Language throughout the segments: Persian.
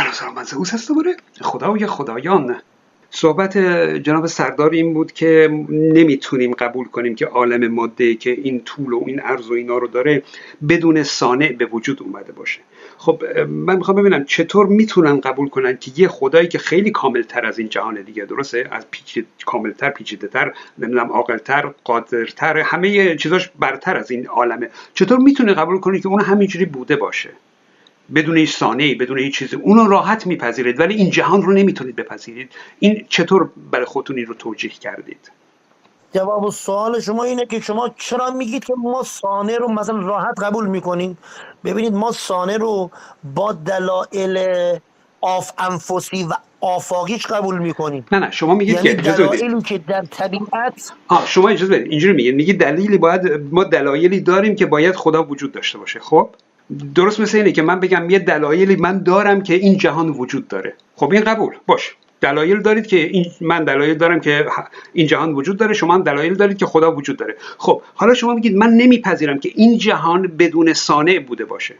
سلام سلام من زئوس هست دوباره. خدای خدایان. صحبت جناب سردار این بود که نمی‌تونیم قبول کنیم که عالم ماده که این طول و این عرض و اینا رو داره بدون سانع به وجود اومده باشه. خب من می‌خوام ببینم چطور می‌تونن قبول کنن که یه خدایی که خیلی کاملتر از این جهان دیگه درسته؟ از پیچ کاملتر پیچیده تر نمی‌دونم عاقلتر قادرتر همه چیزاش برتر از این عالمه. چطور می‌تونه قبول کنه که اون همینجوری بوده باشه؟ بدون هیچ سانه بدون هیچ چیزی. اونو راحت میپذیرید ولی این جهان رو نمی‌تونید بپذیرید. این چطور برای خودتون این رو توجیه کردید؟ جواب سوال شما اینه که شما چرا میگید که ما سانه رو مثلا راحت قبول می‌کنیم؟ ببینید ما سانه رو با دلایل آف انفسی و آفاقیش قبول می‌کنیم. نه نه شما میگید یعنی که دلایلی که در طبیعت آه شما اجازه بدید. اینجوری میگید. میگید دلیلی باید ما دلایلی داریم که باید خدا وجود داشته باشه. خب؟ درست مثل اینه که من بگم یه دلایلی من دارم که این جهان وجود داره. خب این قبول. باش. دلایل دارید که این من دلایل دارم که این جهان وجود داره شما هم دلایل دارید که خدا وجود داره. خب حالا شما میگید من نمیپذیرم که این جهان بدون صانع بوده باشه.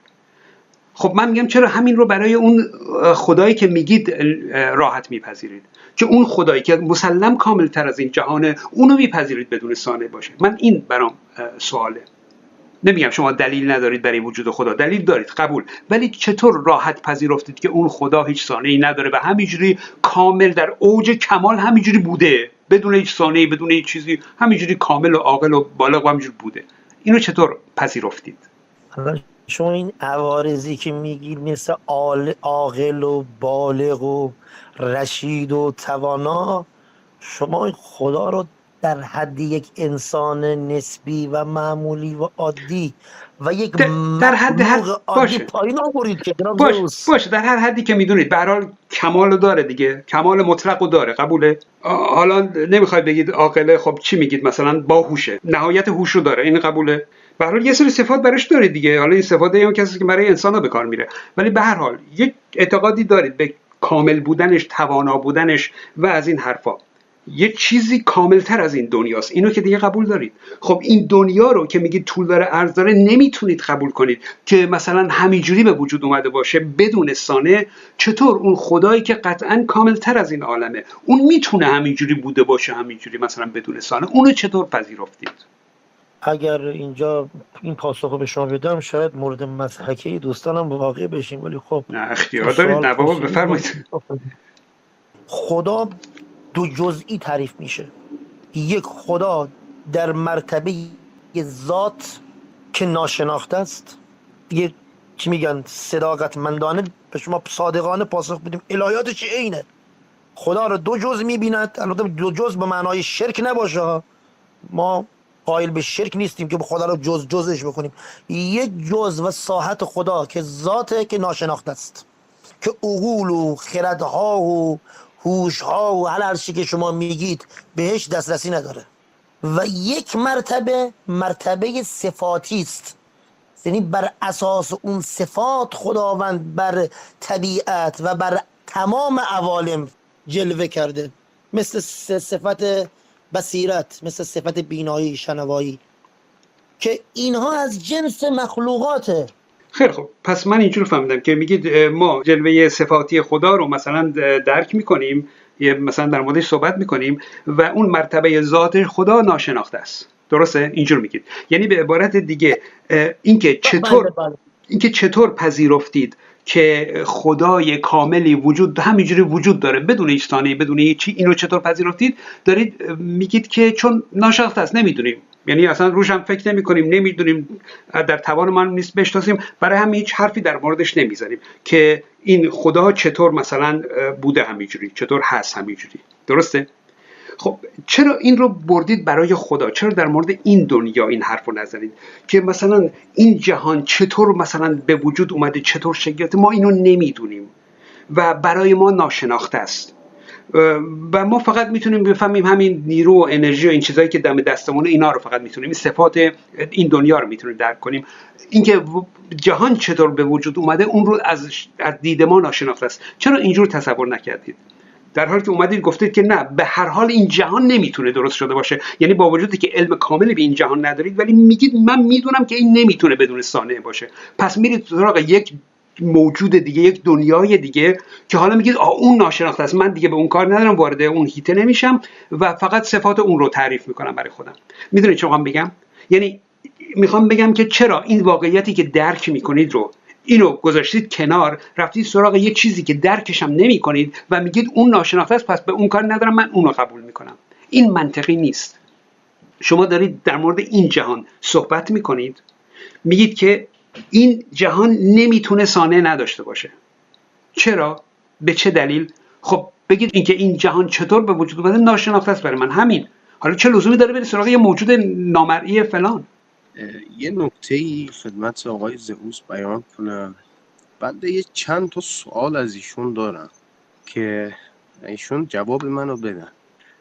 خب من میگم چرا همین رو برای اون خدایی که میگید راحت میپذیرید؟ که اون خدایی که مسلم کامل تر از این جهانه اونو میپذیرید بدون صانع باشه. من این برام سواله. نمیگم شما دلیل ندارید برای وجود خدا دلیل دارید قبول. ولی چطور راحت پذیرفتید که اون خدا هیچ سانه نداره و همینجوری کامل در اوج کمال همینجوری بوده؟ بدون هیچ سانه بدون هیچ چیزی همینجوری کامل و عاقل و بالغ و همینجوری بوده. اینو چطور پذیرفتید؟ شما این عوارضی که میگید مثل عاقل و بالغ و رشید و توانا شما خدا رو در حد یک انسان نسبی و معمولی و عادی و یک در حد حد باشه. پایین آورید که باش باشه. در هر حدی که می‌دونید. به حال کمال داره دیگه. کمال مطلق رو داره. قبوله. حالا نمی‌خواید بگید عاقله. خب چی میگید؟ مثلا باهوشه. نهایت هوش رو داره. این قبوله. به هر حال یه سری صفات براش دارید دیگه. حالا این صفات هم کسی که برای انسان به کار میره. ولی به هر حال یک اعتقادی دارید به کامل بودنش توانا بودنش و از این حرفا. یه چیزی کاملتر از این دنیاست. اینو که دیگه قبول دارید. خب این دنیا رو که میگید طول داره ارز داره نمی‌تونید قبول کنید که مثلا همینجوری به وجود اومده باشه بدون سانه. چطور اون خدایی که قطعا کاملتر از این عالمه اون می‌تونه همینجوری بوده باشه همینجوری مثلا بدون سانه؟ اونو چطور پذیرفتید؟ اگر اینجا این پاسخ به شما بدم شاید مورد مسحکه دوستانم واقع بشیم ولی خب نه اختیار دارید. نه بابا بفرمایید. خدا دو جزئی تعریف میشه. یک خدا در مرتبه ذات که ناشناخته است. یه چی میگن؟ صداقت مندانه به شما صادقانه پاسخ بدیم. الهیاتش اینه خدا رو دو جز می‌بیند. البته دو جز به معنای شرک نباشه ما قائل به شرک نیستیم که به خدا رو جز جزش بکنیم یک جز و ساحت خدا که ذاته که ناشناخته است. که عقول و خردها و هوش ها و هر چی که شما میگید بهش دسترسی نداره. و یک مرتبه مرتبه صفاتی است. یعنی بر اساس اون صفات خداوند بر طبیعت و بر تمام عوالم جلوه کرده. مثل صفت بصیرت مثل صفت بینایی شنوایی. که اینها از جنس مخلوقاته. خیلی خب پس من اینجور فهمیدم که میگید ما جلوه صفاتی خدا رو مثلا درک می‌کنیم یه مثلا در موردش صحبت می‌کنیم و اون مرتبه ذات خدا ناشناخته است. درسته؟ اینجور میگید. یعنی به عبارت دیگه اینکه چطور اینکه چطور پذیرفتید که خدای کاملی وجود همینجوری وجود داره بدون هیچ بدون هیچی اینو چطور پذیرفتید؟ دارید میگید که چون ناشناخته است نمی‌دونیم. یعنی اصلا روش هم فکر نمی کنیم نمی‌دونیم در توان من نیست بشناسیم. برای همین هیچ حرفی در موردش نمی‌زنیم که این خدا چطور مثلا بوده همینجوری چطور هست همینجوری. درسته؟ خب چرا این رو بردید برای خدا؟ چرا در مورد این دنیا این حرف رو نزنید؟ که مثلا این جهان چطور مثلا به وجود اومده چطور شکل ما اینو نمی‌دونیم و برای ما ناشناخته است. و ما فقط می‌تونیم بفهمیم همین نیرو و انرژی و این چیزهایی که دم دستمونه اینا رو فقط می‌تونیم این صفات این دنیا رو می‌تونیم درک کنیم. اینکه جهان چطور به وجود اومده اون رو از دید ما ناشناخته است. چرا اینجور تصور نکردید؟ در حالی که اومدید گفتید که نه به هر حال این جهان نمی‌تونه درست شده باشه. یعنی با وجودی که علم کامل به این جهان ندارید ولی میگید من می‌دونم که این نمی‌تونه بدون سانه باشه. پس میرید سراغ یک موجود دیگه یک دنیای دیگه که حالا میگید آ اون ناشناخته است. من دیگه به اون کار ندارم وارد اون هیته نمیشم و فقط صفات اون رو تعریف می‌کنم برای خودم. می‌دونید چه بگم؟ یعنی می‌خوام بگم که چرا این واقعیتی که درک می‌کنید رو اینو گذاشتید کنار رفتید سراغ یه چیزی که درکش هم نمی کنید و میگید اون ناشناخته است پس به اون کار ندارم من اونو قبول می‌کنم. این منطقی نیست. شما دارید در مورد این جهان صحبت می‌کنید. میگید که این جهان نمی‌تونه سانه نداشته باشه. چرا؟ به چه دلیل؟ خب بگید اینکه این جهان چطور به وجود اومده ناشناخته است برای من. همین. حالا چه لزومی داره بری سراغ یه موجود نامرئی فلان؟ یه نکته ای خدمت آقای زئوس بیان کنم بعد یه چند تا سوال از ایشون دارم که ایشون جواب منو بدن.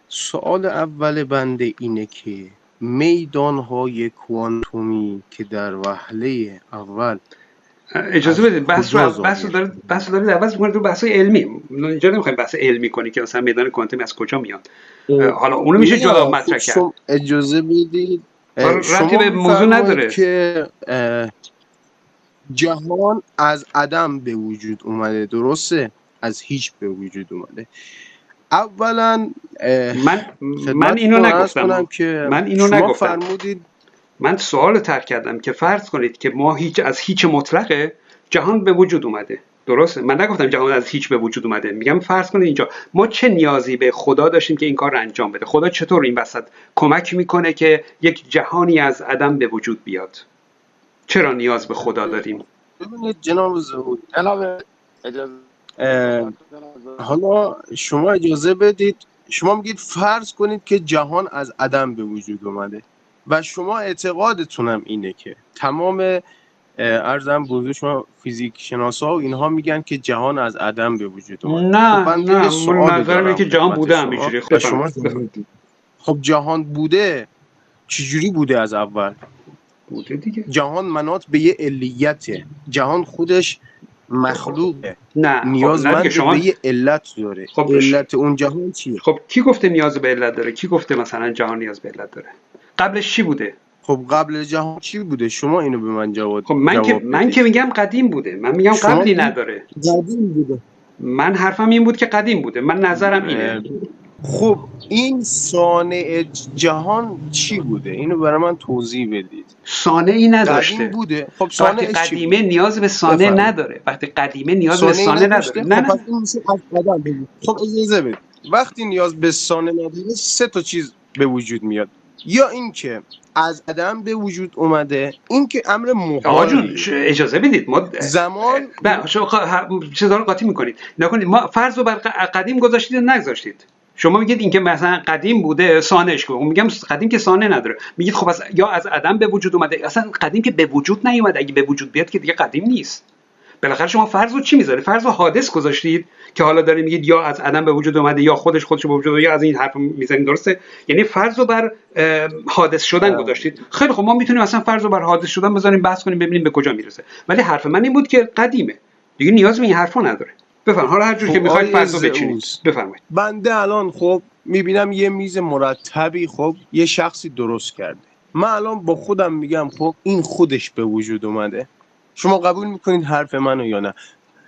سوال اول بنده اینه که میدان های کوانتومی که در وهله اول اجازه بدید بحث رو بحث رو دارید بحث رو دارید عوض می‌کنید رو بحث علمی. اینجا نمی‌خوایم بحث علمی کنی که مثلا میدان کوانتومی از کجا میاد. حالا اونو میشه جدا مطرح کرد. اجازه بدید. رفتی به موضوع نداره. که جهان از عدم به وجود اومده. درسته؟ از هیچ به وجود اومده. اولا من من اینو نگفتم. که من اینو شما نگفتم. فرمودید من سوال ترک کردم که فرض کنید که ما هیچ از هیچ مطلقه جهان به وجود اومده. درسته؟ من نگفتم جهان از هیچ به وجود اومده. میگم فرض کنید اینجا. ما چه نیازی به خدا داشتیم که این کار رو انجام بده؟ خدا چطور این وسط کمک می‌کنه که یک جهانی از عدم به وجود بیاد؟ چرا نیاز به خدا داریم؟ ببینید جناب زهود جناب اجازه حالا شما اجازه بدید. شما میگید فرض کنید که جهان از عدم به وجود اومده و شما اعتقادتونم اینه که تمام ارزم بزرگ شما فیزیک شناسا و اینها میگن که جهان از عدم به وجود اومده. نه خب نه من که جهان بوده. همینجوری و شما بفرمایید. خب جهان بوده چجوری بوده از اول؟ بوده دیگه. جهان منات به یه علیته. جهان خودش مخلوقه نه خب، نه نیازمند دیگه شما به یه علت داره. خب، علت اون جهان چیه؟ خب کی گفته نیاز به علت داره؟ کی گفته مثلا جهان نیاز به علت داره؟ قبلش چی بوده؟ خب قبل جهان چی بوده؟ شما اینو به من جواب خب من که من. که میگم قدیم بوده. من میگم قبلی نداره. قدیم بوده. من حرفم این بود که قدیم بوده. من نظرم اینه. خب این صانع جهان چی بوده؟ اینو برای من توضیح بدید. سانعی قدیم نداشته. بوده. خب وقتی قدیمه نیاز به سانع بفرمایید. نداره. وقتی قدیمه نیاز به سانع نداشته؟ نداره. نه خب نه. این. خب اجازه بدید. وقتی نیاز به صانع نداره سه تا چیز به وجود میاد. یا اینکه از عدم به وجود اومده این که امر ش- اجازه بدید. ما زمان نه شما قاطی می‌کنید. نکنید. ما فرض رو بر قدیم گذاشتید نگذاشتید؟ شما میگید اینکه مثلا قدیم بوده سانش کن میگم قدیم که سانه نداره. میگید خب از یا از عدم به وجود اومده اصلا قدیم که به وجود نیومده. اگه به وجود بیاد که دیگه قدیم نیست. بالاخره شما فرض رو چی می‌ذارید فرض رو حادث گذاشتید که حالا دارید میگید یا از عدم به وجود اومده یا خودش خودش به وجود یا از این حرف می‌زنید درسته؟ یعنی فرض رو بر حادث شدن گذاشتید. خیلی خب ما می‌تونیم اصلا فرض رو بر حادث شدن بذاریم بحث کنیم ببینیم به کجا می‌رسه. ولی حرف من این بود که قدیمه. دیگه نیاز به این حرفا نداره. بفرمایید. حالا هر جور خب، که می‌خواید فرض رو بچینید. بفرمایید. بنده الان خب می‌بینم یه میز مرتبی خب یه شخصی درست کرده. من الان با خودم میگم خب این خودش به وجود اومده. شما قبول می‌کنید حرف منو یا نه؟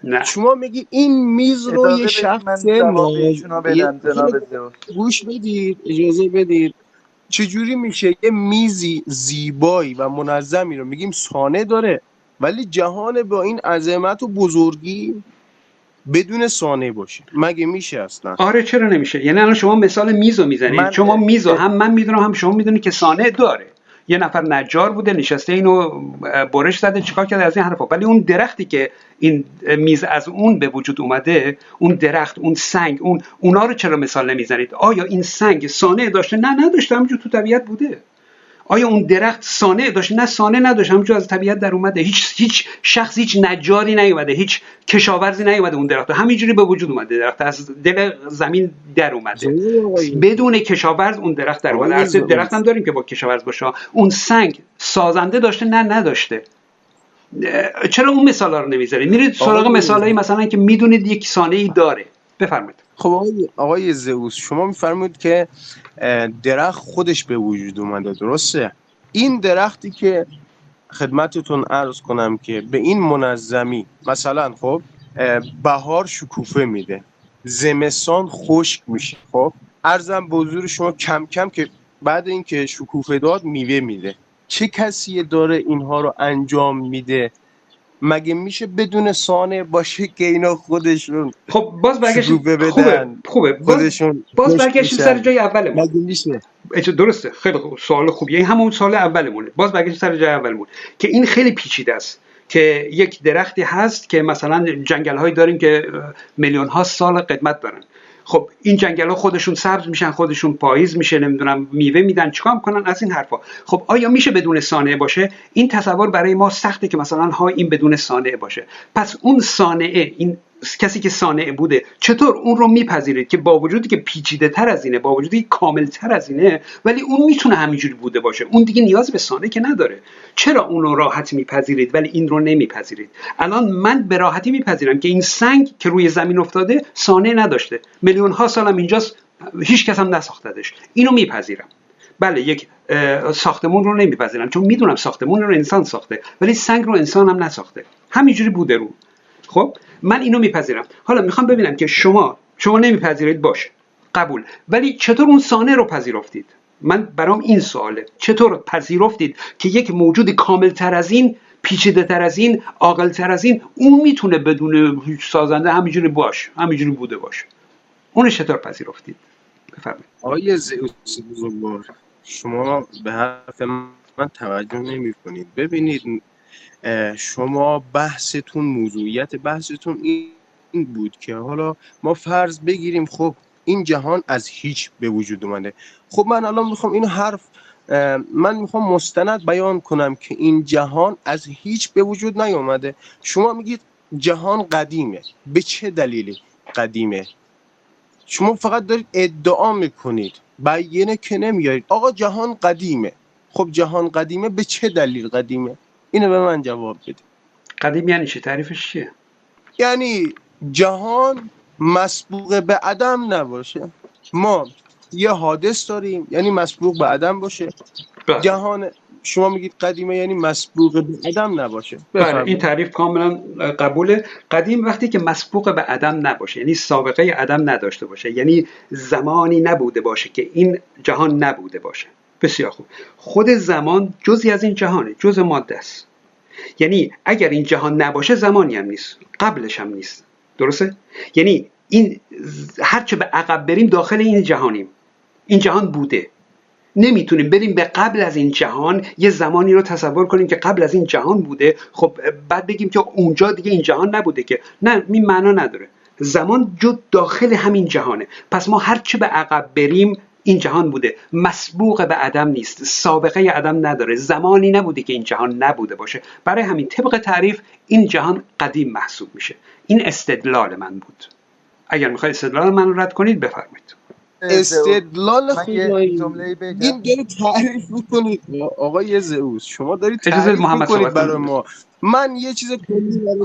نه. شما میگی این میز رو یه شخص گوش بدید اجازه بدید. چجوری میشه یه میزی زیبایی و منظمی رو میگیم سانه داره ولی جهان با این عظمت و بزرگی؟ بدون سانه باشه مگه میشه اصلا؟ آره چرا نمیشه؟ یعنی الان شما مثال میز رو می‌زنید من- شما میز رو هم من می‌دونم هم شما می‌دونید که سانع داره. یه نفر نجار بوده نشسته اینو برش زده چیکار کرده از این حرفا. ولی اون درختی که این میز از اون به وجود اومده اون درخت اون سنگ اون اونا رو چرا مثال نمی‌زنید؟ آیا این سنگ سانع داشته؟ نه نداشته. همونجور تو طبیعت بوده. آیا اون درخت سانع داشت؟ نه سانع نداشت. همونجور از طبیعت در اومده. هیچ هیچ شخص هیچ نجاری نیومده. هیچ کشاورزی نیومده اون درخت. همینجوری به وجود اومده. درخت از دل زمین در اومده. بدون کشاورز اون درخت در اومده. زئوس. درخت هم داریم که با کشاورز باشه. اون سنگ سازنده داشته نه نداشته. چرا اون مثالا رو نمی‌ذارید میرید سراغ مثالایی مثلا که می‌دونید یک سانه ای داره. بفرمایید. خب آقای, آقای زئوس شما میفرمایید که درخت خودش به وجود اومده درسته؟ این درختی که خدمتتون عرض کنم که به این منظمی مثلا خب بهار شکوفه میده زمستان خشک میشه خب؟ ارزم به حضور شما کم کم که بعد اینکه شکوفه داد میوه میده. چه کسی داره اینها رو انجام میده؟ مگه میشه بدون سانه باشه که اینا خودشون خب باز برگشت خوبه خوبه. باز, خودشون باز برگشتیم سر جای اولمون. مگه میشه؟ درسته. خیلی خوب. سوال خوبیه. این همون سال اولمونه. باز برگشتیم سر جای اولمون. که این خیلی پیچیده است که یک درختی هست که مثلا جنگل هایی داریم که میلیون ها سال قدمت دارن. خب این جنگل ها خودشون سبز میشن خودشون پاییز میشه نمی‌دونم میوه میدن چیکار کنن از این حرفا. خب آیا میشه بدون سانعه باشه؟ این تصور برای ما سخته که مثلا ها این بدون سانعه باشه. پس اون سانعه این کسی که صانع بوده. چطور اون رو میپذیرید که با وجودی که پیچیده تر از اینه با وجودی کامل تر از اینه ولی اون می‌تونه همینجوری بوده باشه. اون دیگه نیاز به صانع که نداره. چرا اون رو راحت میپذیرید ولی این رو نمیپذیرید؟ الان من به راحتی میپذیرم که این سنگ که روی زمین افتاده صانع نداشته. میلیون ها سالم اینجاست هیچ کس هم نساختدش. اینو میپذیرم. بله یک ساختمون رو نمیپذیرم چون می‌دونم ساختمون رو انسان ساخته ولی سنگ رو انسان هم نساخته. همینجوری بوده رو. خب؟ من اینو میپذیرم. حالا می‌خوام ببینم که شما شما نمیپذیرید باشه قبول. ولی چطور اون سانه رو پذیرفتید؟ من برام این سواله. چطور پذیرفتید که یک موجود کامل تر از این پیچیده تر از این عاقل تر از این اون می‌تونه بدون سازنده همینجوری باش همینجوری بوده باشه؟ اون چطور پذیرفتید؟ بفرمایید. آقای زئوس بزرگوار شما به حرف من توجه نمی کنید ببینید شما بحثتون موضوعیت بحثتون این بود که حالا ما فرض بگیریم خب این جهان از هیچ به وجود اومده. خب من الان می‌خوام این حرف من می‌خوام مستند بیان کنم که این جهان از هیچ به وجود نیومده شما میگید جهان قدیمه. به چه دلیلی قدیمه؟ شما فقط دارید ادعا می‌کنید. بیانه که نمیارید آقا جهان قدیمه. خب جهان قدیمه به چه دلیل قدیمه؟ اینو به من جواب بده قدیم یعنی چی؟ تعریفش چیه؟ یعنی جهان مسبوق به عدم نباشه. ما یه حادث داریم یعنی مسبوق به عدم باشه. بله. جهان شما میگید قدیمه یعنی مسبوق به عدم نباشه. بله این تعریف کاملا قبوله. قدیم وقتی که مسبوق به عدم نباشه یعنی سابقه عدم نداشته باشه یعنی زمانی نبوده باشه که این جهان نبوده باشه. بسیار خوب. خود زمان جزی از این جهانه جز ماده است. یعنی اگر این جهان نباشه زمانی هم نیست قبلش هم نیست. درسته؟ یعنی این هرچه به عقب بریم داخل این جهانیم. این جهان بوده. نمی‌تونیم بریم به قبل از این جهان یه زمانی رو تصور کنیم که قبل از این جهان بوده. خب بعد بگیم که اونجا دیگه این جهان نبوده که. نه این معنا نداره. زمان جو داخل همین جهانه. پس ما هرچه به عقب بریم این جهان بوده. مسبوق به عدم نیست. سابقه عدم نداره. زمانی نبوده که این جهان نبوده باشه. برای همین طبق تعریف این جهان قدیم محسوب میشه. این استدلال من بود. اگر می‌خواید استدلال من رد کنید بفرمایید. استدلال خوب این داری تعریف می‌کنید آقای زئوس شما دارید تعریف می‌کنید برای ما. من یه چیز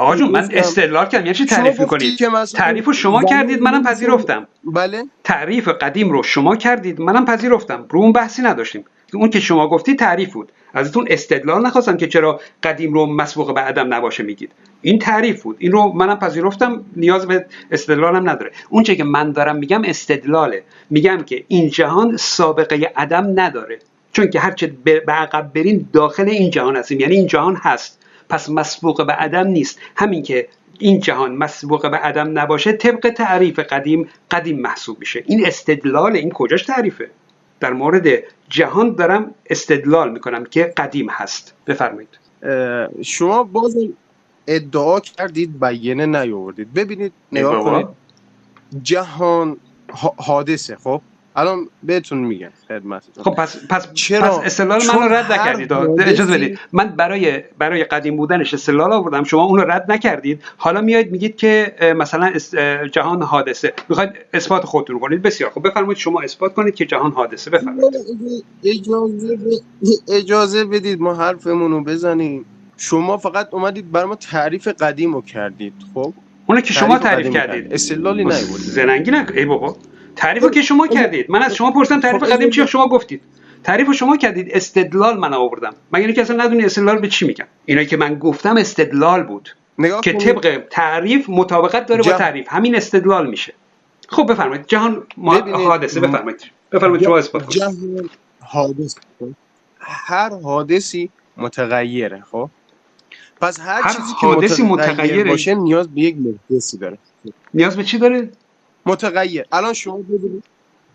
آقا جون من استدلال کردم یه چی تعریف می‌کنید تعریف رو شما کردید منم پذیرفتم. بله. تعریف قدیم رو شما کردید منم پذیرفتم. رو اون بحثی نداشتیم. اون که شما گفتی تعریف بود. ازتون استدلال نخواستم که چرا قدیم رو مسبوق به عدم نباشه میگید. این تعریف بود. این رو منم پذیرفتم نیاز به استدلالم نداره. اون چه که من دارم میگم استدلاله. میگم که این جهان سابقه عدم نداره. چون که هرچه به عقب بریم داخل این جهان هستیم. یعنی این جهان هست. پس مسبوق به عدم نیست. همین که این جهان مسبوق به عدم نباشه طبق تعریف قدیم قدیم محسوب میشه. این استدلال این کجاش تعریفه؟ در مورد جهان دارم استدلال می‌کنم که قدیم هست. بفرمایید. شما باز ادعا کردید بیانه نیاوردید. ببینید نگاه کنید. جهان حادثه خب؟ الان بهتون میگم خدمتتون. خب پس پس چرا؟ پس استدلال من رو رد نکردید. اجازه بدید. من برای برای قدیم بودنش استدلال آوردم. شما اون رو رد نکردید. حالا میایید میگید که مثلا جهان حادثه. می‌خواید اثبات خودتون کنید. بسیار خب بفرمایید شما اثبات کنید که جهان حادثه. بفرمایید. اجازه اجازه بدید. ما حرفمون رو بزنیم. شما فقط اومدید برای ما تعریف قدیم رو کردید خب؟ اونه که شما تعریف کردید. استدلالی نیوردید زننگی نکن ای بابا. تعریف که شما خب، کردید. من از شما پرسیدم تعریف خب، قدیم چی شما گفتید. تعریف شما کردید استدلال من آوردم. مگر اینکه اصلا ندونی استدلال به چی میگم؟ اینا که من گفتم استدلال بود. نگاه که. طبق تعریف مطابقت داره با جه- تعریف. همین استدلال میشه. خب بفرمایید. جهان ما حادثه. بفرمایید. بفرمایید شما اثبات جهان حادث هر حادثی متغیره خب؟ پس هر, هر چیزی که متغیر متغیره. باشه نیاز به یک محدثی داره. نیاز به چی داره؟ متغیر. الان شما ببینید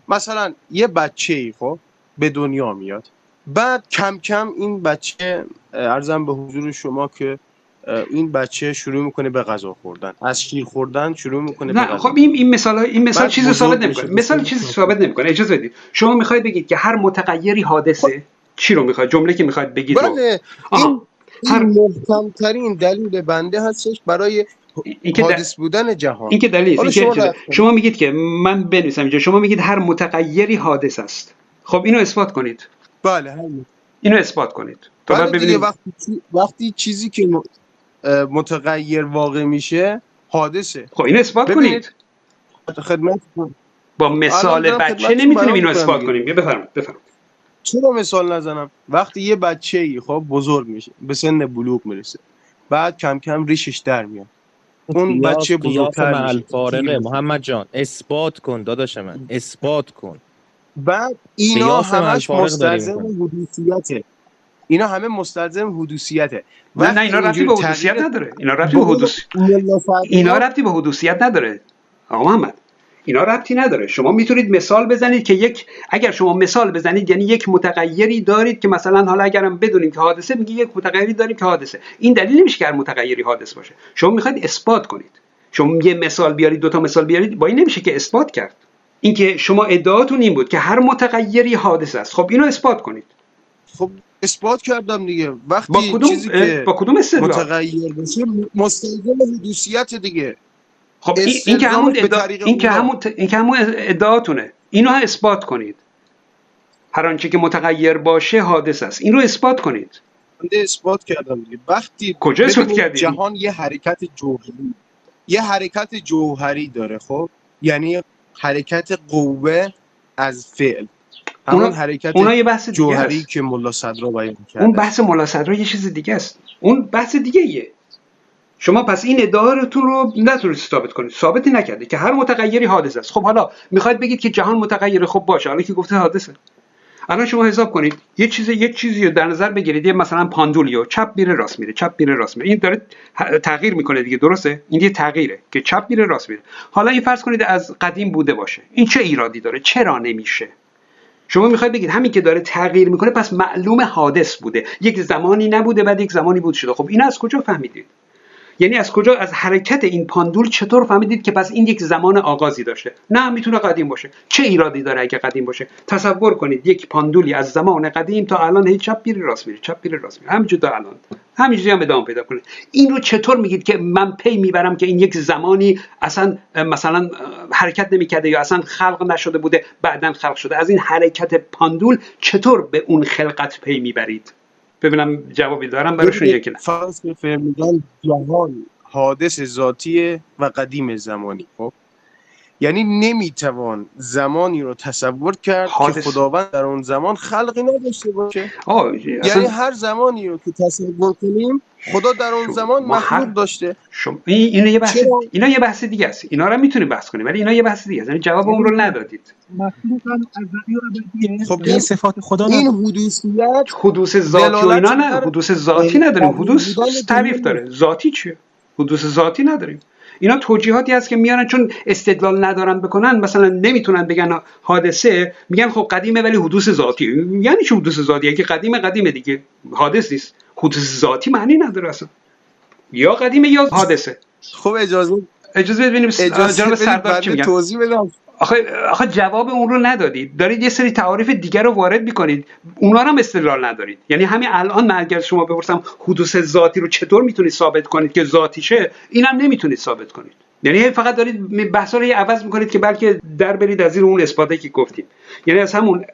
مثلا یه بچه ای خب به دنیا میاد. بعد کم کم این بچه ارزم به حضور شما که این بچه شروع می‌کنه به غذا خوردن. از شیر خوردن شروع می‌کنه به نه غذا خب این این مثال این مثال چیزی ثابت. نمی‌کنه. مثال چیزی ثابت نمی‌کنه. اجازه بدید. شما می‌خواید بگید که هر متغیری حادثه چی رو می‌خواید؟ جمله که می‌خواید بگید بله. این هر- این محکمترین دلیل بنده هستش برای این که حادث بودن جهان. این که دلیل شما کنید. شما میگید که من بنویسم اینجا شما میگید هر متغیری حادث است. خب اینو اثبات کنید. بله همین. اینو اثبات کنید. تا بعد بله دیگه ببینیم. وقتی وقتی چیزی که متغیر واقع میشه حادثه. خب اینو اثبات ببینید. کنید. خدمت با مثال بچه نمی‌تونیم اینو اثبات. کنیم. بفرمایید بفرمایید. چرا مثال نزنم؟ وقتی یه بچه ای خب بزرگ میشه به سن بلوغ می‌رسه بعد کم کم ریشش در میاد. اون بچه بزرگتر. الفارقه محمد جان اثبات کن داداش من. اثبات کن. بعد اینا همش مستلزم. حدوثیته. اینا همه مستلزم حدوثیته. نه اینا ربطی اینجوری به حدوثیت نداره. اینا ربطی به حدوث اینا ربطی به حدوثیت نداره. آقا محمد. اینا ربطی نداره. شما می‌تونید مثال بزنید که یک اگر شما مثال بزنید یعنی یک متغیری دارید که مثلا حالا اگرم بدونیم که حادثه میگه یک متغیری داریم که حادثه. این دلیل نمیشه که هر متغیری حادث باشه. شما می‌خواید اثبات کنید. شما یه مثال بیارید دو تا مثال بیارید با این نمیشه که اثبات کرد. اینکه شما ادعاتون این بود که هر متغیری حادث است. خب اینو اثبات کنید. خب اثبات کردم دیگه. وقتی با کدوم چیزی که با کدوم استدلال؟ متغیر باشه مستلزم حدوثیت دیگه. خب این, این که همون ادعا... این که. همون این که همون ادعاتونه. اینو هم اثبات کنید. هر آنچه که متغیر باشه حادث است. این رو اثبات کنید. بنده اثبات کردم دیگه. وقتی کجا اثبات کردی؟ جهان یه حرکت جوهری یه حرکت جوهری داره خب؟ یعنی حرکت قوه از فعل. همون اونا- حرکت اونا یه بحث دیگه جوهری. که ملا صدرا بیان کرده. اون بحث ملا صدرا یه چیز دیگه است. اون بحث دیگه ایه شما پس این ادعاتون رو نتونید ثابت کنید. ثابتی نکردید که هر متغیری حادث است. خب حالا می‌خواید بگید که جهان متغیره خب باشه. حالا که گفته حادثه. الان شما حساب کنید یه چیز یه چیزی رو در نظر بگیرید یه مثلا پاندولیو چپ میره راست میره چپ میره راست میره. این داره تغییر می‌کنه دیگه درسته؟ این یه تغییره که چپ میره راست میره. حالا این فرض کنید از قدیم بوده باشه. این چه ایرادی داره؟ چرا نمیشه؟ شما می‌خواید بگید همین که داره تغییر می‌کنه پس معلوم حادث بوده. یک زمانی نبوده بعد یک زمانی بود شده. خب این از کجا فهمیدید؟ یعنی از کجا از حرکت این پاندول چطور فهمیدید که پس این یک زمان آغازی داشته؟ نه می‌تونه قدیم باشه. چه ایرادی داره اگه قدیم باشه؟ تصور کنید یک پاندولی از زمان قدیم تا الان هی چپ میره راست میره چپ میره راست میره. همینجور تا الان. همینجوری هم ادامه پیدا کنه. این رو چطور میگید که من پی می‌برم که این یک زمانی اصلا مثلا حرکت نمی‌کرده یا اصلا خلق نشده بوده بعدا خلق شده؟ از این حرکت پاندول چطور به اون خلقت پی می‌برید؟ ببینم جوابی دارم براشون یکی نه. فلسفه میگن جهان حادث ذاتیه و قدیم زمانی خب؟ یعنی نمی‌توان زمانی رو تصور کرد حادث. که خداوند در اون زمان خلقی نداشته باشه. یعنی اصلا هر زمانی رو که تصور کنیم خدا در اون زمان مخلوق داشته. شما این اینا یه بحث چرا؟ اینا یه بحث دیگه است. اینا رو می‌تونیم بحث کنیم ولی اینا یه بحث دیگه است. یعنی جواب اون رو ندادید. و ابدیه خب این صفات خدا این نداره. حدوثیت حدوث ذاتی و اینا نه. حدوث ذاتی نداریم. حدوث تعریف داره. ذاتی چیه؟ حدوث ذاتی نداریم. اینا توجیهاتی هست که میارن چون استدلال ندارن بکنن مثلا نمی‌تونن بگن حادثه میگن خب قدیمه ولی حدوث ذاتی. یعنی چه حدوث ذاتی که قدیمه قدیمه دیگه. حادث نیست. حدوث ذاتی معنی نداره اصلا. یا قدیمه یا حادثه. خب اجازه اجازه ببینیم اجازه جناب بدید سردار چی میگن؟ توضیح بدم. آخه آخه جواب اون رو ندادید. دارید یه سری تعاریف دیگر رو وارد می‌کنید. اونا هم استدلال ندارید. یعنی همین الان من اگر شما بپرسم حدوث ذاتی رو چطور می‌تونید ثابت کنید که ذاتیشه اینم نمی‌تونید ثابت کنید. یعنی فقط دارید بحثا رو عوض می‌کنید که بلکه در برید از زیر اون اثباتی که گفتیم یعنی از همون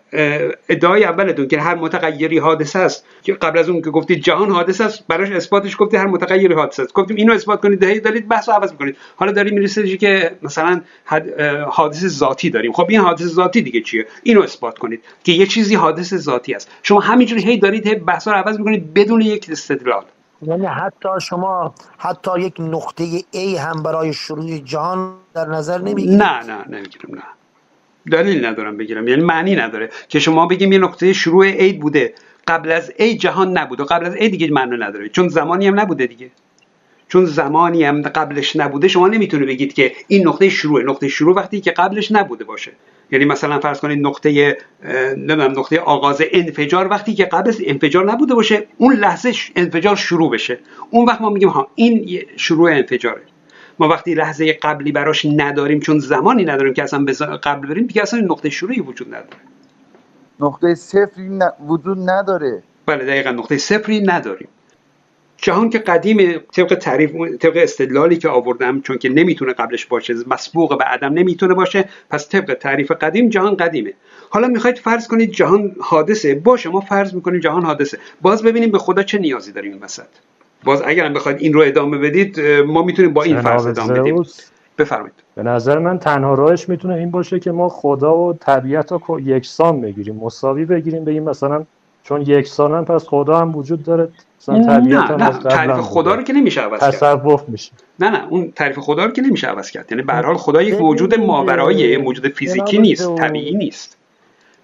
ادعای اولتون که هر متغیری حادثه است که قبل از اون که گفتید جهان حادثه است براش اثباتش گفتید هر متغیری حادثه است. گفتیم اینو اثبات کنید دهید دارید بحث رو عوض می‌کنید. حالا داریم می‌رسید که مثلا حادث ذاتی داریم. خب این حادث ذاتی دیگه چیه؟ اینو اثبات کنید که یه چیزی حادث ذاتی است. شما همینجوری هی دارید هی بحث رو عوض می‌کنید بدون یک استدلال. یعنی حتی شما حتی یک نقطه A هم برای شروع جهان در نظر نمی‌گیرید؟ نه نه نمی‌گیرم نه. دلیل ندارم بگیرم. یعنی معنی نداره که شما بگیم یه نقطه شروع A بوده قبل از A جهان نبوده. قبل از A دیگه معنی نداره. چون زمانی هم نبوده دیگه. چون زمانی هم قبلش نبوده شما نمی‌تونه بگید که این نقطه شروع نقطه شروع وقتی که قبلش نبوده باشه. یعنی مثلا فرض کنید نقطه نمی‌دونم نقطه آغاز انفجار وقتی که قبل انفجار نبوده باشه اون لحظه انفجار شروع بشه. اون وقت ما میگیم ها این شروع انفجاره. ما وقتی لحظه قبلی براش نداریم چون زمانی نداریم که اصلا قبل بریم دیگه اصلا نقطه شروعی وجود نداره. نقطه صفری وجود نداره. بله دقیقا نقطه صفری نداریم. جهان که قدیم طبق تعریف طبق استدلالی که آوردم چون که نمی‌تونه قبلش باشه مسبوق به عدم نمی‌تونه باشه پس طبق تعریف قدیم جهان قدیمه. حالا می‌خواید فرض کنید جهان حادثه. باشه ما فرض می‌کنیم جهان حادثه. باز ببینیم به خدا چه نیازی داریم این وسط. باز اگر بخواید این رو ادامه بدید ما می‌تونیم با این فرض ادامه بدیم. بفرمایید. به نظر من تنها راهش می‌تونه این باشه که ما خدا و طبیعت رو یکسان بگیریم مساوی بگیریم. بگیم مثلا چون یکسانن پس خدا هم وجود داره. نه نه تعریف خدا رو که نمیشه عوض کرد. تصوف میشه. نه نه اون تعریف خدا رو که نمیشه عوض کرد. یعنی به حال خدا یک موجود ماورایی موجود فیزیکی نیست طبیعی نیست.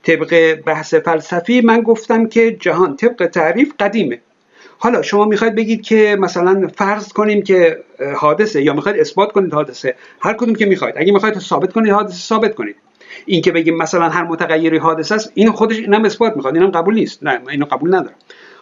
طبق بحث فلسفی من گفتم که جهان طبق تعریف قدیمه. حالا شما می‌خواید بگید که مثلا فرض کنیم که حادثه یا می‌خواید اثبات کنید حادثه هر کدوم که می‌خواید. اگه می‌خواید ثابت کنید حادثه ثابت کنید. این که بگیم مثلا هر متغیری حادثه است این خودش اینم اثبات می‌خواد اینم قبول نیست. نه اینو قبول ندارم.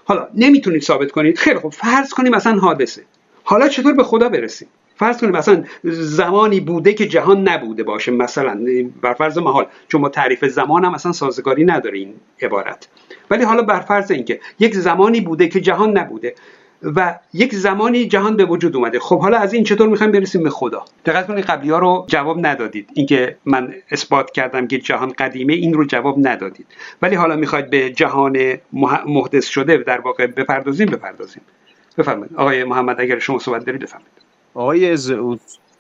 حالا نمی‌تونید ثابت کنید. خیلی خوب فرض کنیم مثلا حادثه. حالا چطور به خدا برسیم؟ فرض کنیم مثلا زمانی بوده که جهان نبوده باشه مثلا بر فرض محال چون ما تعریف زمان هم اصلا سازگاری نداره این عبارت. ولی حالا بر فرض اینکه یک زمانی بوده که جهان نبوده و یک زمانی جهان به وجود اومده. خب حالا از این چطور می‌خوایم برسیم به خدا؟ دقت کنید قبلی ها رو جواب ندادید. اینکه من اثبات کردم که جهان قدیمه این رو جواب ندادید. ولی حالا می‌خواید به جهان محدث شده در واقع بپردازیم بپردازیم. بفرمایید. آقای محمد اگر شما صحبت دارید بفرمایید. آقای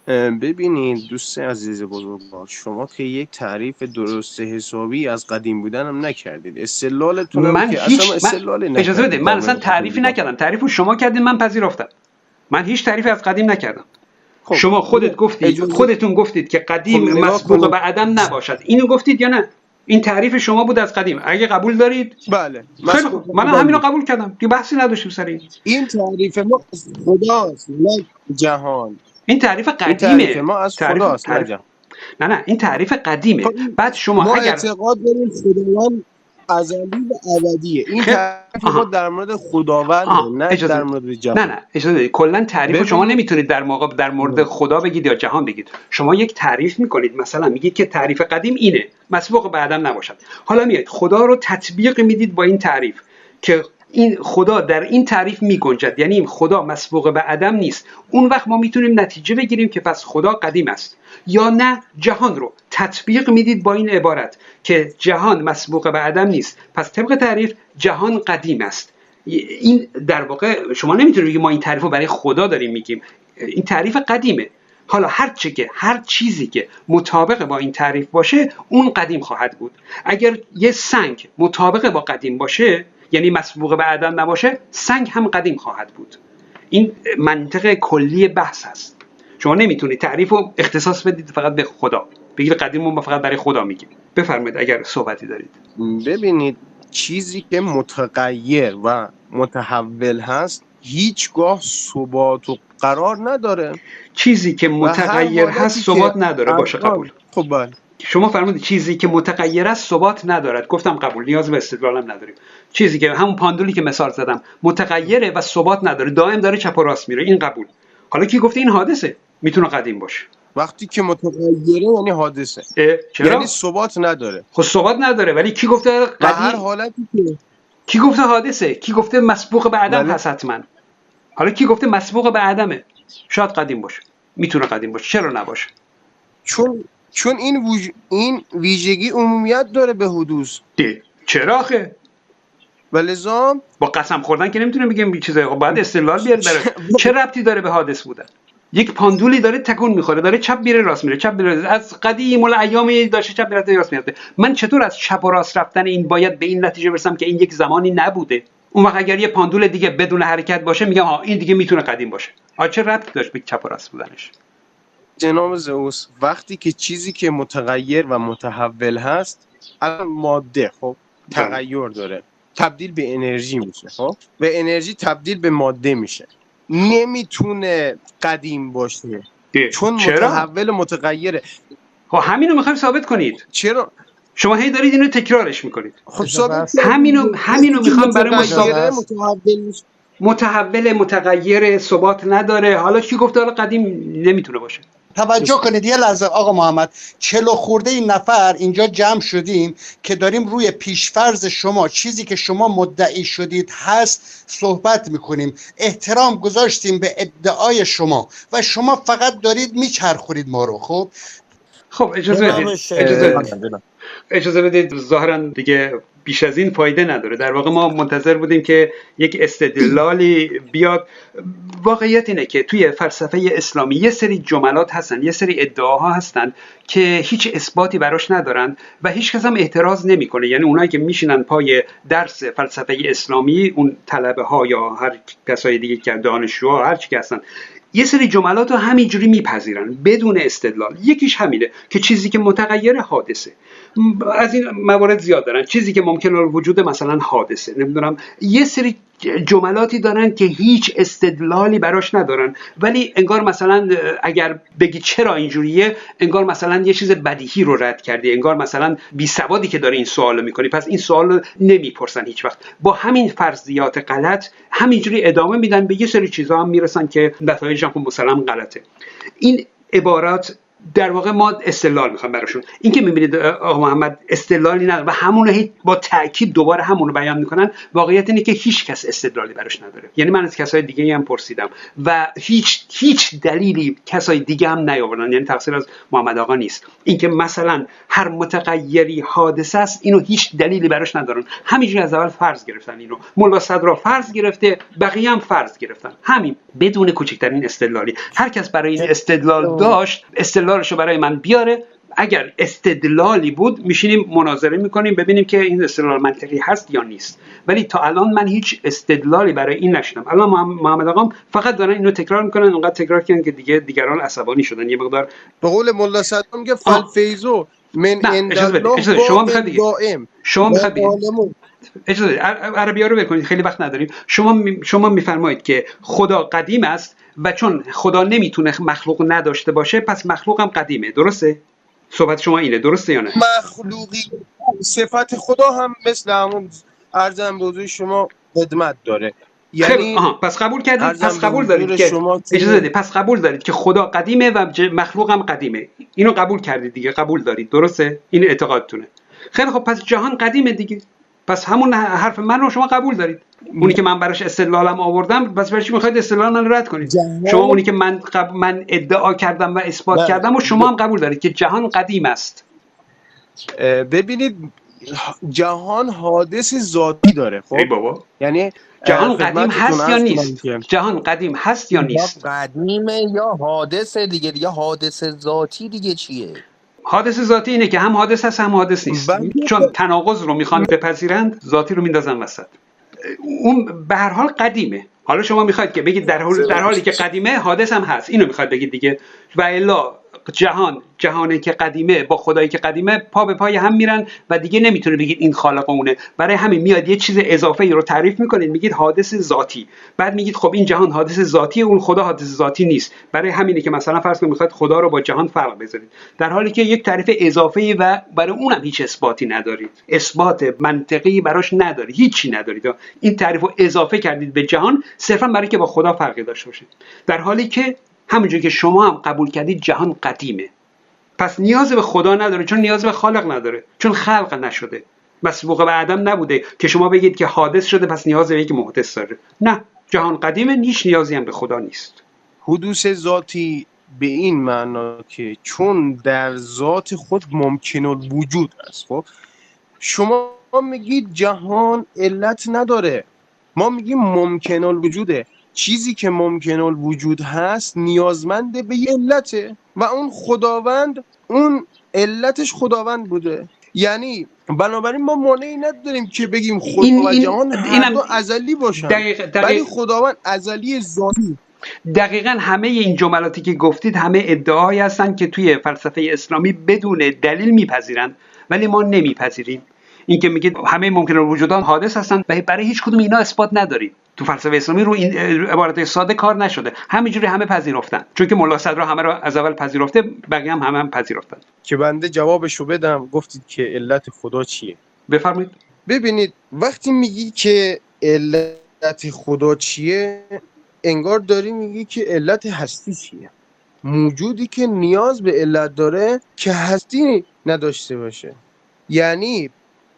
ببینید دوست عزیز بزرگوار شما که یک تعریف درست حسابی از قدیم بودن هم نکردید. استدلالتون من که هیچ اصلا من... اجازه بده من اصلا تعریفی نکردم. تعریف شما کردین من پذیرفتم. من هیچ تعریفی از قدیم نکردم. خب. شما خودت گفتید خودتون گفتید که قدیم خب مسبوق به عدم نباشد. اینو گفتید یا نه؟ این تعریف شما بود از قدیم. اگه قبول دارید بله. خیلی خوب. من همین رو قبول کردم. دیگه بحثی نداشتیم سر این. این تعریف ما خداست. نه جهان. این تعریف قدیمه. این تعریف ما از تعریف خداست تعریف... نه نه این تعریف قدیمه. خب بعد شما ما اگر اعتقاد داریم خداوند ازلی و ابدیه. این تعریف. ما در مورد خداوند نه اجازه در. مورد جهان. نه نه اجازه کلا تعریف شما نمی‌تونید در موقع در مورد خدا بگید یا جهان بگید. شما یک تعریف می‌کنید. مثلا میگید که تعریف قدیم اینه. مسبوق به عدم نباشد. حالا میاد خدا رو تطبیق می‌دید با این تعریف که این خدا در این تعریف میگنجد. یعنی خدا مسبوق به عدم نیست. اون وقت ما می‌تونیم نتیجه بگیریم که پس خدا قدیم است. یا نه جهان رو تطبیق می‌دید با این عبارت که جهان مسبوق به عدم نیست. پس طبق تعریف جهان قدیم است. این در واقع شما نمی‌تونید بگید ما این تعریف رو برای خدا داریم میگیم. این تعریف قدیمه. حالا هر چه که هر چیزی که مطابق با این تعریف باشه اون قدیم خواهد بود. اگر یه سنگ مطابق با قدیم باشه یعنی مسبوق به عدم نباشه سنگ هم قدیم خواهد بود. این منطق کلی بحث هست شما نمی‌تونید تعریف رو اختصاص بدید فقط به خدا. بگید قدیم ما فقط برای خدا میگیم. بفرمایید اگر صحبتی دارید. ببینید چیزی که متغیر و متحول هست هیچگاه ثبات و قرار نداره. چیزی که و متغیر هست ثبات نداره. باشه قبول. خب بله. شما فرمودید چیزی که متغیر است ثبات ندارد. گفتم قبول نیاز به استدلالم نداریم. چیزی که همون پاندولی که مثال زدم متغیره و ثبات نداره. دائم داره چپ و راست میره. این قبول. حالا کی گفته این حادثه؟ می‌تونه قدیم باشه. وقتی که متغیره یعنی حادثه. چرا؟ یعنی ثبات نداره. خب ثبات نداره ولی کی گفته و هر قدیم؟ حالتی که کی گفته حادثه؟ کی گفته مسبوق به عدم بله. هست حتما؟ حالا کی گفته مسبوق به عدمه؟ شاید قدیم باشه. می‌تونه قدیم باشه. چرا نباشه؟ چون چون این وج... این ویژگی عمومیت داره به حدوث. ده. چرا آخه؟ و لذا با قسم خوردن که نمی‌تونه بگیم چیزای خب باید استدلال بیاره برای چه ربطی داره به حادث بودن؟ یک پاندولی داره تکون می‌خوره داره چپ میره راست میره. چپ میره. از قدیم الایام داشته چپ میره راست میره من چطور از چپ و راست رفتن این باید به این نتیجه برسم که این یک زمانی نبوده؟ اون وقت اگر یه پاندول دیگه بدون حرکت باشه میگم ها این دیگه می‌تونه قدیم باشه. آ چه ربطی داشت به چپ و راست بودنش؟ جناب زئوس وقتی که چیزی که متغیر و متحول هست الان ماده خب تغییر داره. تبدیل به انرژی میشه خب؟ و انرژی تبدیل به ماده میشه. نمی‌تونه قدیم باشه. ده. چون چرا؟ متحول متغیره. خب همینو می‌خوایم ثابت کنید. چرا؟ شما هی دارید اینو تکرارش می‌کنید. خب ثابت. همینو همینو می‌خوام برای ما ثابت متحول متغیر ثبات نداره. حالا کی گفته حالا قدیم نمی‌تونه باشه. توجه کنید یه لحظه آقا محمد چلو خورده این نفر اینجا جمع شدیم که داریم روی پیشفرز شما چیزی که شما مدعی شدید هست صحبت می‌کنیم. احترام گذاشتیم به ادعای شما و شما فقط دارید میچرخورید ما رو خب؟ خب اجازه بدید. اجازه بدید ظاهرا دیگه بیش از این فایده نداره. در واقع ما منتظر بودیم که یک استدلالی بیاد. واقعیت اینه که توی فلسفه اسلامی یه سری جملات هستن یه سری ادعاها هستن که هیچ اثباتی براش ندارن و هیچ کس هم اعتراض نمی‌کنه. یعنی اونایی که میشینن پای درس فلسفه اسلامی اون طلبه ها یا هر کسای دیگه که دانشجوها هر چی هستن یه سری جملات رو همینجوری میپذیرن بدون استدلال. یکیش همینه که چیزی که متغیر حادثه. از این موارد زیاد دارن. چیزی که ممکن وجود مثلا حادثه نمی‌دونم. یه سری جملاتی دارن که هیچ استدلالی براش ندارن. ولی انگار مثلا اگر بگی چرا اینجوریه انگار مثلا یه چیز بدیهی رو رد کردی. انگار مثلا بی سوادی که داره این سوال می‌کنی. پس این سوال نمی‌پرسن هیچ وقت. با همین فرضیات غلط همینجوری ادامه میدن. به یه سری چیزها هم می‌رسن که نتایجش هم خب مثلا غلطه. این عبارات در واقع ما استدلال می‌خوام براشون. این که می‌بینید آقا محمد استدلالی نداره و همون با تاکید دوباره همون رو بیان می‌کنن واقعیت اینه که هیچ کس استدلالی براش نداره. یعنی من از کسای دیگه هم پرسیدم و هیچ هیچ دلیلی کسای دیگه هم نیاوردن. یعنی تقصیر از محمد آقا نیست. اینکه مثلا هر متغیری حادثه است اینو هیچ دلیلی براش ندارن. همینجوری از اول فرض گرفتن اینو. ملا صدرا فرض گرفته بقیه هم فرض گرفتن. همین. بدون کوچکترین استدلالی. هر کس برای این استدلال داشت استدلالش رو برای من بیاره. اگر استدلالی بود میشینیم مناظره می‌کنیم ببینیم که این استدلال منطقی هست یا نیست. ولی تا الان من هیچ استدلالی برای این نشدم الان محمد آقام فقط دارن اینو تکرار می‌کنن اونقدر تکرار کردن که دیگه دیگران عصبانی شدن. یه مقدار به قول ملا صدام میگه. فلفیزو من اجازه. شما می‌خواید شما می‌خواید. اجازه عربی ها رو بکنید. خیلی وقت نداریم. شما می- شما میفرمایید که خدا قدیم است. و چون خدا نمی‌تونه مخلوق نداشته باشه پس مخلوق هم قدیمه. درسته؟ صحبت شما اینه. درسته یا نه؟ مخلوقی صفت خدا هم مثل همون ارزم به شما خدمت داره. خیلی یعنی آها پس قبول کردید پس قبول دارید که اجازه بدید. پس قبول دارید که خدا قدیمه و مخلوق هم قدیمه. اینو قبول کردید دیگه. قبول دارید. درسته؟ این اعتقادتونه. خیلی خب پس جهان قدیمه دیگه. پس همون حرف من رو شما قبول دارید. اونی که من براش استدلالم آوردم پس برای چی می‌خواید استدلال من رد کنید؟ جهان- شما اونی که من قب... من ادعا کردم و اثبات بله. کردم و شما هم قبول دارید که جهان قدیم است. ببینید جهان حادث ذاتی داره خب؟ ای بابا. یعنی جهان قدیم هست یا نیست؟ جهان قدیم هست یا نیست؟ قدیمه یا حادثه دیگه دیگه حادث ذاتی دیگه چیه؟ حادث ذاتی اینه که هم حادث هست هم حادث نیست. بله. چون تناقض رو می‌خوان بپذیرند ذاتی رو میندازن وسط. اون به هر حال قدیمه. حالا شما می‌خواید که بگید در, حال در حالی که قدیمه حادث هم هست. اینو می‌خواید بگید دیگه. و الا جهان جهانی که قدیمه با خدایی که قدیمه پا به پای هم میرن و دیگه نمی‌تونه بگید این خالق اونه برای همین میاد یه چیز اضافه ای رو تعریف می‌کنید میگید حادث ذاتی. بعد میگید خب این جهان حادث ذاتی اون خدا حادث ذاتی نیست. برای همینه که مثلا فرض کنید می‌خواید خدا رو با جهان فرق بذارید. در حالی که یک تعریف اضافه ای و برای اونم هیچ اثباتی ندارید. اثبات منطقی براش ندارید هیچی ندارید. این تعریف رو اضافه کردید به جهان صرفا برای که با خدا فرقی داشته باشید. در حالی که همونجور که شما هم قبول کردید جهان قدیمه. پس نیاز به خدا نداره چون نیاز به خالق نداره چون خلق نشده. مسبوق به عدم نبوده که شما بگید که حادث شده پس نیاز به یک محدث داره. نه جهان قدیمه هیچ نیازی هم به خدا نیست. حدوث ذاتی به این معنا که چون در ذات خود ممکن الوجود است. خب شما میگید جهان علت نداره. ما میگیم ممکن الوجوده. چیزی که ممکن الوجود هست نیازمنده به یه علته و اون خداوند اون علتش خداوند بوده. یعنی بنابراین ما مانعی نداریم که بگیم خدا این- و این- جهان اینم- دو ازلی باشن. دقیق, ولی دقیق خداوند ازلی ذاتی دقیقا همه این جملاتی که گفتید همه ادعایی هستند که توی فلسفه اسلامی بدون دلیل میپذیرند ولی ما نمیپذیریم. اینکه میگید همه ممکن وجودان حادث هستند و برای هیچ کدوم اینا اثبات نداریم. تو فلسفه اسلامی رو این عبارت ساده کار نشده. همینجوری همه پذیرفتن. چون که ملا صدرا همه رو از اول پذیرفته بقیه هم همه هم پذیرفتن. که بنده جوابشو بدم گفتید که علت خدا چیه؟ بفرمایید. ببینید وقتی میگی که علت خدا چیه انگار داری میگی که علت هستی چیه. موجودی که نیاز به علت داره که هستی نداشته باشه. یعنی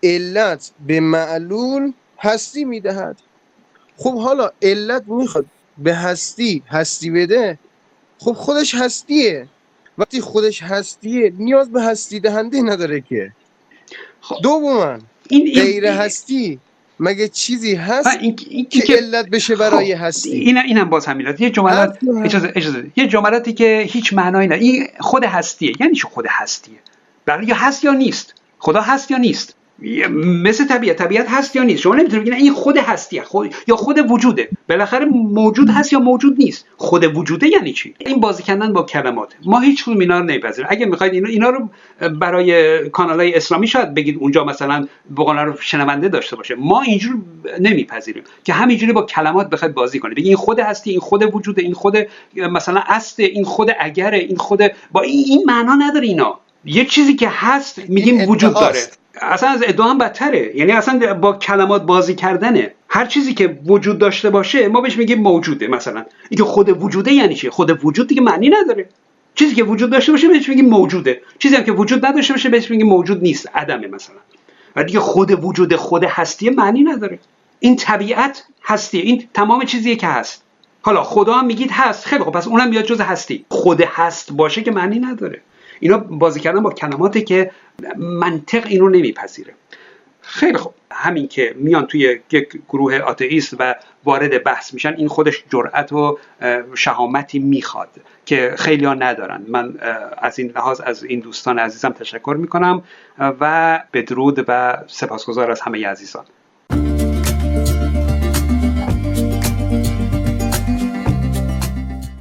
علت به معلول هستی می‌دهد. خب حالا علت می‌خواد. به هستی هستی بده خب خودش هستیه. وقتی خودش هستیه نیاز به هستی دهنده نداره که. خب. دوما این غیر هستی مگه چیزی هست این, این, که که علت بشه برای خب، هستی؟ این اینم باز همین یه جملات. اجازه اجازه. یه جملاتی که هیچ معنایی نه این خود هستیه. یعنی چه خود هستیه؟ برای یا هست یا نیست؟ خدا هست یا نیست؟ مثل طبیعت. طبیعت هست یا نیست؟ شما نمی‌تونید بگید این خود هستیه خود یا خود وجوده. بالاخره موجود هست یا موجود نیست. خود وجوده یعنی چی؟ این بازی کردن با کلمات. ما هیچ کدوم اینا رو نمیپذیریم. اگه می‌خواید اینا, اینا رو برای کانال های اسلامی شاید بگید اونجا مثلا بقول رو شنونده داشته باشه. ما اینجور نمیپذیریم که همینجوری با کلمات بخواید بازی کنید. بگید این خود هستی این خود وجوده این خود مثلا است این خود اگره این خود با این, این معنا نداره اینا. یه چیزی که هست میگیم وجود داره. اصلا از ادعا هم بدتره. یعنی اصلا با کلمات بازی کردنه. هر چیزی که وجود داشته باشه ما بهش میگیم موجوده مثلا. اینکه خود وجوده یعنی چی؟ خود وجود دیگه معنی نداره. چیزی که وجود داشته باشه بهش میگیم موجوده. چیزی هم که وجود نداشته باشه بهش میگیم موجود نیست عدمه مثلا. و دیگه خود وجود خود هستی معنی نداره. این طبیعت هستیه. این تمام چیزیه که هست. حالا خدا هم میگید هست. خیلی خب پس اونم بیاد جز هستی. خود هست باشه که معنی نداره. اینا بازی کردن با کلماتی که منطق اینو نمیپذیره. خیلی خوب. همین که میان توی یک گروه آتئیست و وارد بحث میشن این خودش جرأت و شهامتی می‌خواد که خیلی ها ندارن. من از این لحاظ از این دوستان عزیزم تشکر می‌کنم و بدرود و سپاسگزار از همه عزیزان.